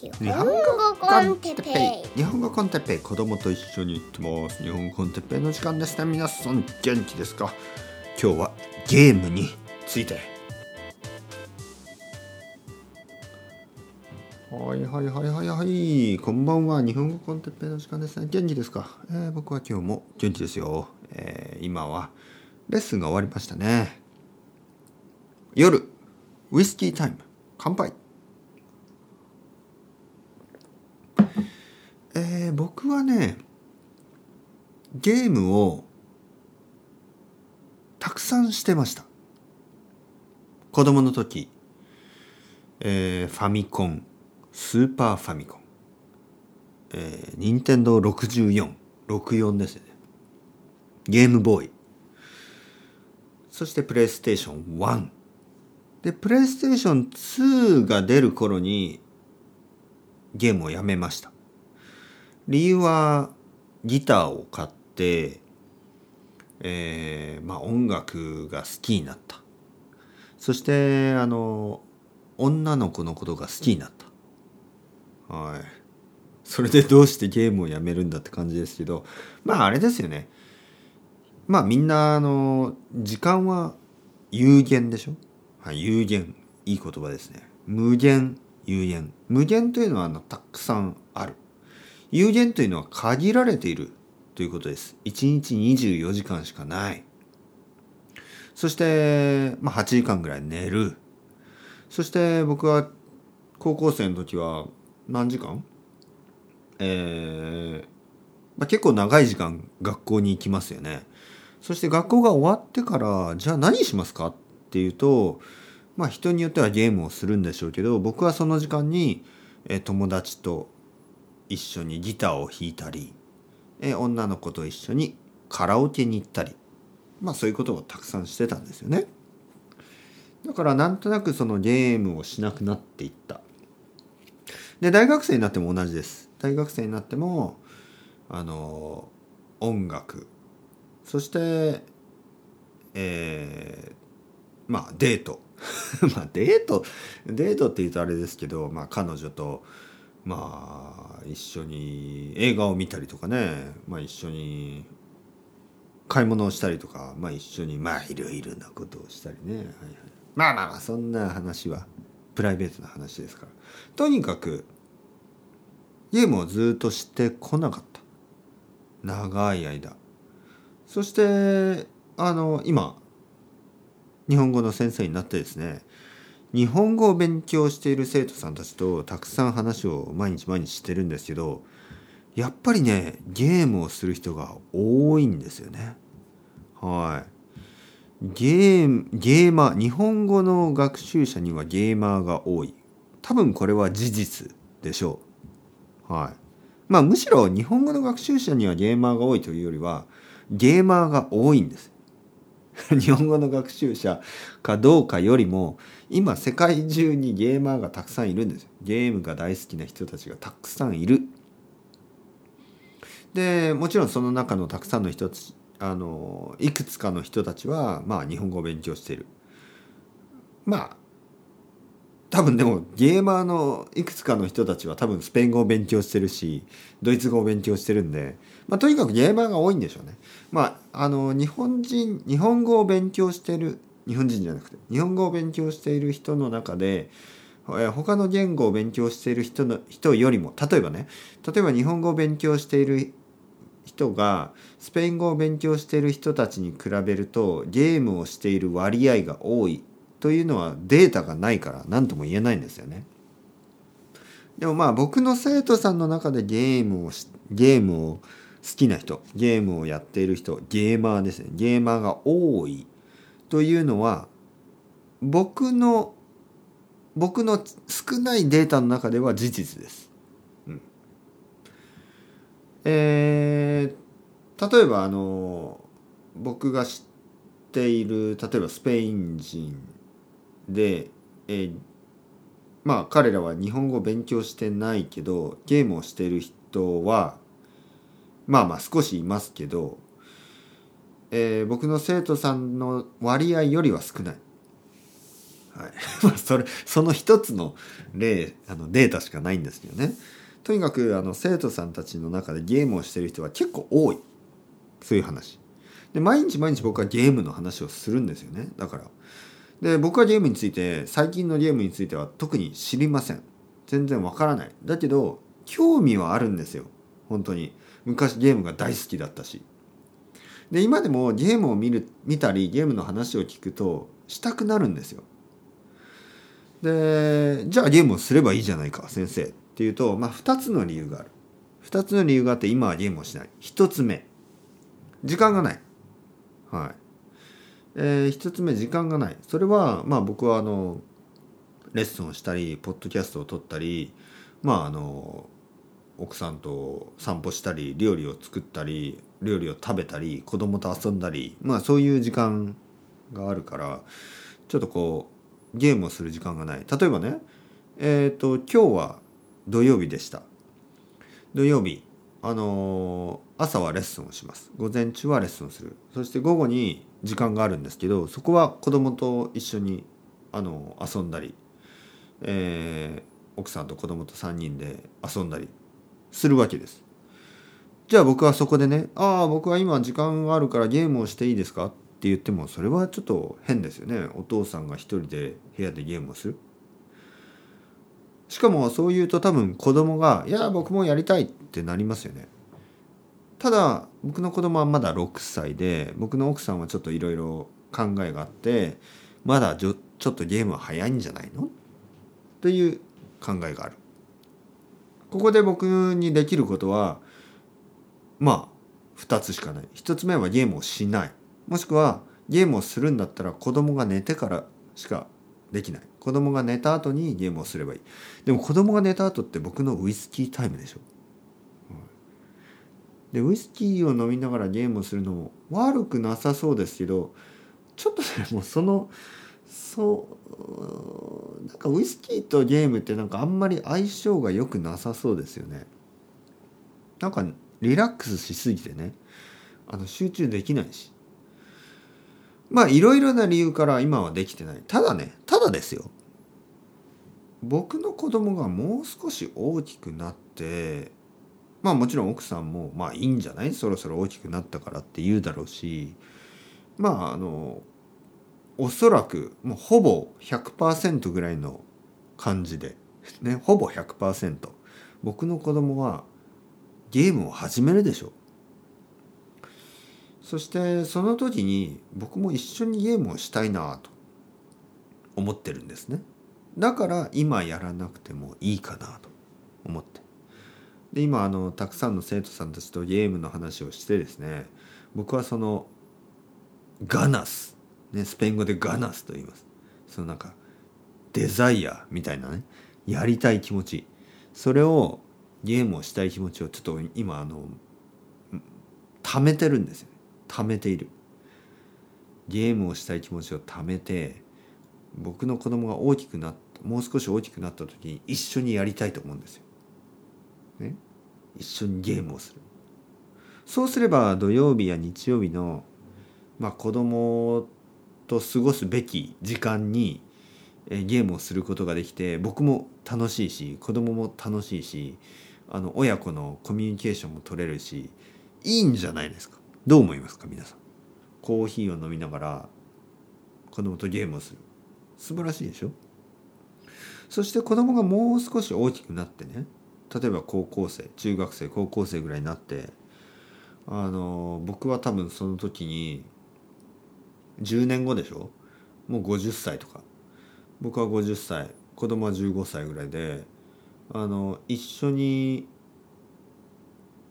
日本語コンテッペイ。日本語コンテッペイ。子供と一緒に行ってます。日本語コンテッペイの時間ですね。皆さん元気ですか？今日はゲームについて。はいはいはいはいはい。こんばんは。日本語コンテッペイの時間ですね。元気ですか、えー、僕は今日も元気ですよ、えー、今はレッスンが終わりましたね。夜ウイスキータイム。乾杯。えー、僕はねゲームをたくさんしてました。子供の時、えー、ファミコン。スーパーファミコン、えー、任天堂6464ですね。ゲームボーイ。そしてプレイステーション1でプレイステーション2が出る頃にゲームをやめました。理由はギターを買ってえー、まあ音楽が好きになった。そしてあの女の子のことが好きになった。はい。それでどうしてゲームをやめるんだって感じですけどまああれですよね。まあみんなあの時間は有限でしょ、はい、有限。いい言葉ですね。無限有限。無限というのはあのたくさんある。有限というのは限られているということです。1日24時間しかない。そして、まあ、8時間ぐらい寝る。そして僕は高校生の時は何時間？えー、まあ、結構長い時間学校に行きますよね。そして学校が終わってからじゃあ何しますかっていうとまあ人によってはゲームをするんでしょうけど僕はその時間に友達と一緒にギターを弾いたり、え女の子と一緒にカラオケに行ったりまあそういうことをたくさんしてたんですよね。だからなんとなくそのゲームをしなくなっていった。で大学生になっても同じです。大学生になってもあの音楽そしてえー、まあデート まあデートデートって言うとあれですけど、まあ、彼女とまあ一緒に映画を見たりとかね、まあ、一緒に買い物をしたりとか、まあ、一緒にまあいろいろなことをしたりね、はいはい、まあまあまあそんな話はプライベートな話ですから。とにかくゲームをずっとしてこなかった。長い間。そしてあの今日本語の先生になってですね日本語を勉強している生徒さんたちとたくさん話を毎日毎日してるんですけどやっぱりねゲームをする人が多いんですよね。はい。ゲームゲーマー日本語の学習者にはゲーマーが多い多分これは事実でしょう。はい。まあむしろ日本語の学習者にはゲーマーが多いというよりはゲーマーが多いんです。日本語の学習者かどうかよりも今世界中にゲーマーがたくさんいるんですよ。ゲームが大好きな人たちがたくさんいる。でもちろんその中のたくさんの人たちあのいくつかの人たちはまあ日本語を勉強している。まあ多分でもゲーマーのいくつかの人たちは多分スペイン語を勉強してるしドイツ語を勉強してるんで、まあ、とにかくゲーマーが多いんでしょうね。まあ、あの日本人日本語を勉強してる日本人じゃなくて日本語を勉強している人の中で他の言語を勉強している人の人よりも例えばね例えば日本語を勉強している人がスペイン語を勉強している人たちに比べるとゲームをしている割合が多いというのはデータがないから何とも言えないんですよね。でもまあ僕の生徒さんの中でゲームをゲームを好きな人ゲームをやっている人ゲーマーですねゲーマーが多いというのは僕の僕の少ないデータの中では事実です。うん、えー、例えばあの僕が知っている例えばスペイン人で、えー、まあ彼らは日本語を勉強してないけどゲームをしてる人はまあまあ少しいますけど、えー、僕の生徒さんの割合よりは少ない。はい。それその一つの例あのデータしかないんですけどね。とにかくあの生徒さんたちの中でゲームをしてる人は結構多い。そういう話。で毎日毎日僕はゲームの話をするんですよね。だからで僕はゲームについて最近のゲームについては特に知りません。全然わからない。だけど興味はあるんですよ。本当に。昔ゲームが大好きだったし。で今でもゲームを見る見たりゲームの話を聞くとしたくなるんですよ。でじゃあゲームをすればいいじゃないか先生。っていうと、まあ、2つの理由がある。2つの理由があって今はゲームをしない。1つ目。時間がない。はい。えー、1つ目時間がない。それはまあ僕はあのレッスンをしたりポッドキャストを撮ったりまああの奥さんと散歩したり料理を作ったり料理を食べたり子供と遊んだりまあそういう時間があるからちょっとこうゲームをする時間がない。例えばねえっ、ー、と今日は土曜日でした。土曜日あのー、朝はレッスンをします。午前中はレッスンをする。そして午後に時間があるんですけどそこは子供と一緒にあの遊んだり、えー、奥さんと子供と3人で遊んだりするわけです。じゃあ僕はそこでね「ああ僕は今時間があるからゲームをしていいですか?」って言ってもそれはちょっと変ですよね。お父さんが一人で部屋でゲームをする。しかもそう言うと多分子供が「いや僕もやりたい」ってなりますよね。ただ僕の子供はまだ6歳で僕の奥さんはちょっといろいろ考えがあってまだちょっとゲームは早いんじゃないの？という考えがある。ここで僕にできることはまあ2つしかない。1つ目はゲームをしない。もしくはゲームをするんだったら子供が寝てからしかできない。子供が寝た後にゲームをすればいい。でも子供が寝た後って僕のウイスキータイムでしょ。でウイスキーを飲みながらゲームをするのも悪くなさそうですけどちょっとねもうそのそうなんかウイスキーとゲームってなんかあんまり相性が良くなさそうですよね。なんかリラックスしすぎてね。あの集中できないし。まあいろいろな理由から今はできてない。ただねただですよ。僕の子供がもう少し大きくなってまあもちろん奥さんもまあいいんじゃない？そろそろ大きくなったからって言うだろうしまああのおそらくもうほぼ100%ぐらいの感じでねほぼ100%僕の子供はゲームを始めるでしょ。うそしてその時に僕も一緒にゲームをしたいなと思ってるんですね。だから今やらなくてもいいかなと思って。で今あのたくさんの生徒さんたちとゲームの話をしてですね僕はそのガナス、ね、スペイン語でガナスと言います。そのなんかデザイアみたいなねやりたい気持ち。それをゲームをしたい気持ちをちょっと今あの貯めてるんですよ貯めている。ゲームをしたい気持ちを貯めて僕の子供が大きくなったもう少し大きくなった時に一緒にやりたいと思うんですよ、一緒にゲームをする。そうすれば土曜日や日曜日の、まあ、子供と過ごすべき時間にゲームをすることができて僕も楽しいし子供も楽しいしあの親子のコミュニケーションも取れるしいいんじゃないですか？どう思いますか皆さん？コーヒーを飲みながら子供とゲームをする。素晴らしいでしょ？そして子供がもう少し大きくなってね例えば高校生中学生高校生ぐらいになってあの僕は多分その時に10年後でしょ？もう50歳とか。僕は50歳子供は15歳ぐらいであの一緒に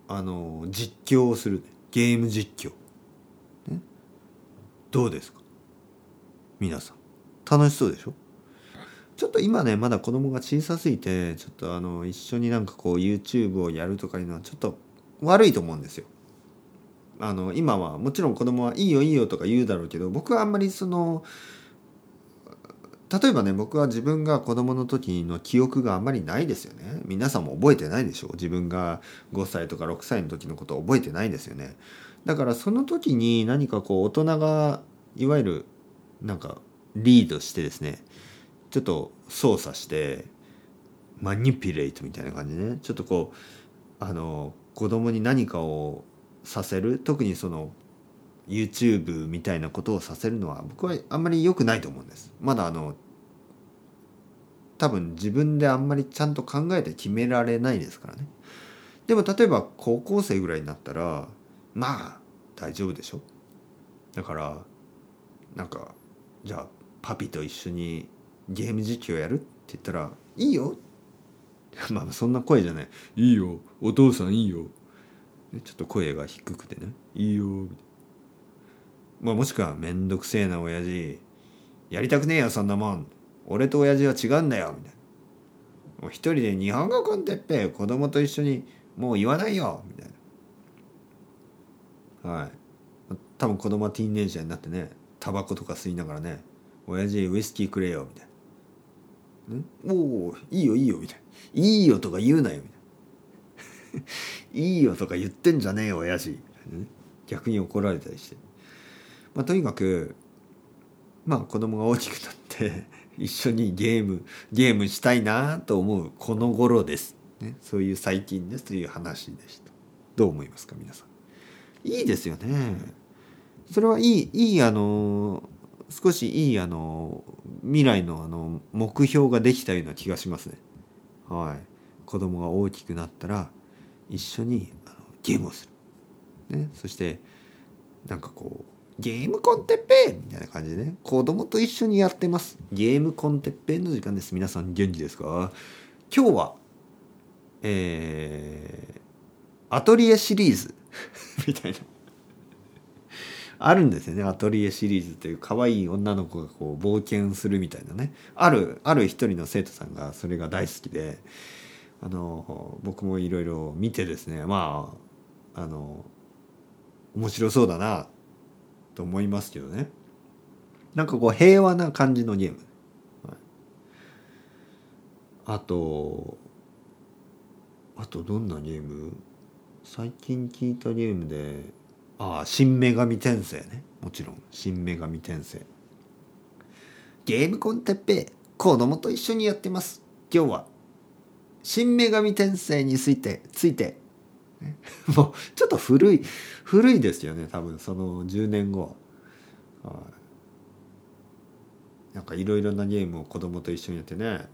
あの実況をする。ゲーム実況、どうですか？皆さん。楽しそうでしょ？ちょっと今ねまだ子供が小さすぎてちょっとあの一緒になんかこう YouTube をやるとかいうのはちょっと悪いと思うんですよ。あの今はもちろん子供はいいよいいよとか言うだろうけど僕はあんまりその例えばね僕は自分が子供の時の記憶があんまりないですよね。皆さんも覚えてないでしょう。自分が5歳とか6歳の時のことを覚えてないですよね。だからその時に何かこう大人がいわゆるなんかリードしてですねちょっと操作してマニピュレートみたいな感じね。ちょっとこうあの子供に何かをさせる。特にその YouTube みたいなことをさせるのは僕はあんまり良くないと思うんです。まだあの多分自分であんまりちゃんと考えて決められないですからね。でも例えば高校生ぐらいになったらまあ大丈夫でしょ。だからなんかじゃあパピと一緒にゲーム実況やるって言ったら「いいよ」まあそんな声じゃない「いいよ。お父さんいいよ」ちょっと声が低くてね「いいよ」みたいなまあもしくは「めんどくせえな親父。やりたくねえよそんなもん。俺と親父は違うんだよ」みたいな「一人で日本語コンテッペ子供と一緒にもう言わないよ」みたいな。はい。多分子供はティーンネイジャーになってねタバコとか吸いながらね「親父ウイスキーくれよ」みたいな「おおいいよいいよ」みたいな「いいよ」とか言うなよみたいな「いいよ」とか言ってんじゃねえよ親父、ね、逆に怒られたりして。まあとにかくまあ子供が大きくなって一緒にゲームゲームしたいなと思うこの頃です、ね、そういう最近ですという話でした。どう思いますか皆さん。いいですよね。それはいいいいあの少しいいあの未来のあの目標ができたような気がしますね。はい。子供が大きくなったら一緒にあのゲームをする、ね、そしてなんかこうゲームコンテッペイみたいな感じでね。子供と一緒にやってます。ゲームコンテッペイの時間です。皆さん元気ですか？今日はえー、アトリエシリーズ。みたいな。あるんですよね。アトリエシリーズという可愛い女の子がこう冒険するみたいなね。あるある一人の生徒さんがそれが大好きであの僕もいろいろ見てですね。まああの面白そうだなと思いますけどね。なんかこう平和な感じのゲーム、あとあとどんなゲーム？最近聞いたゲームでああ新女神転生ね。もちろん新女神転生。ゲームコンテッペ子供と一緒にやってます。今日は新女神転生についてついて。もうちょっと古い古いですよね多分その10年後。はいなんかいろいろなゲームを子供と一緒にやってね。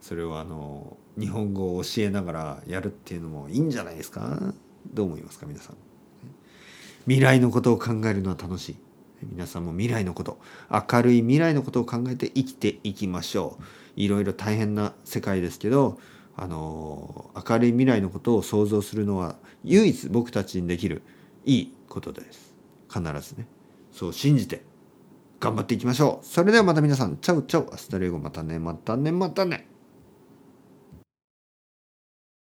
それをあの日本語を教えながらやるっていうのもいいんじゃないですか？どう思いますか皆さん？未来のことを考えるのは楽しい。皆さんも未来のこと明るい未来のことを考えて生きていきましょう。いろいろ大変な世界ですけどあの明るい未来のことを想像するのは唯一僕たちにできるいいことです。必ずね。そう信じて頑張っていきましょう。それではまた皆さん。チャウチャウ。アスタレゴ。またね。またね。またね。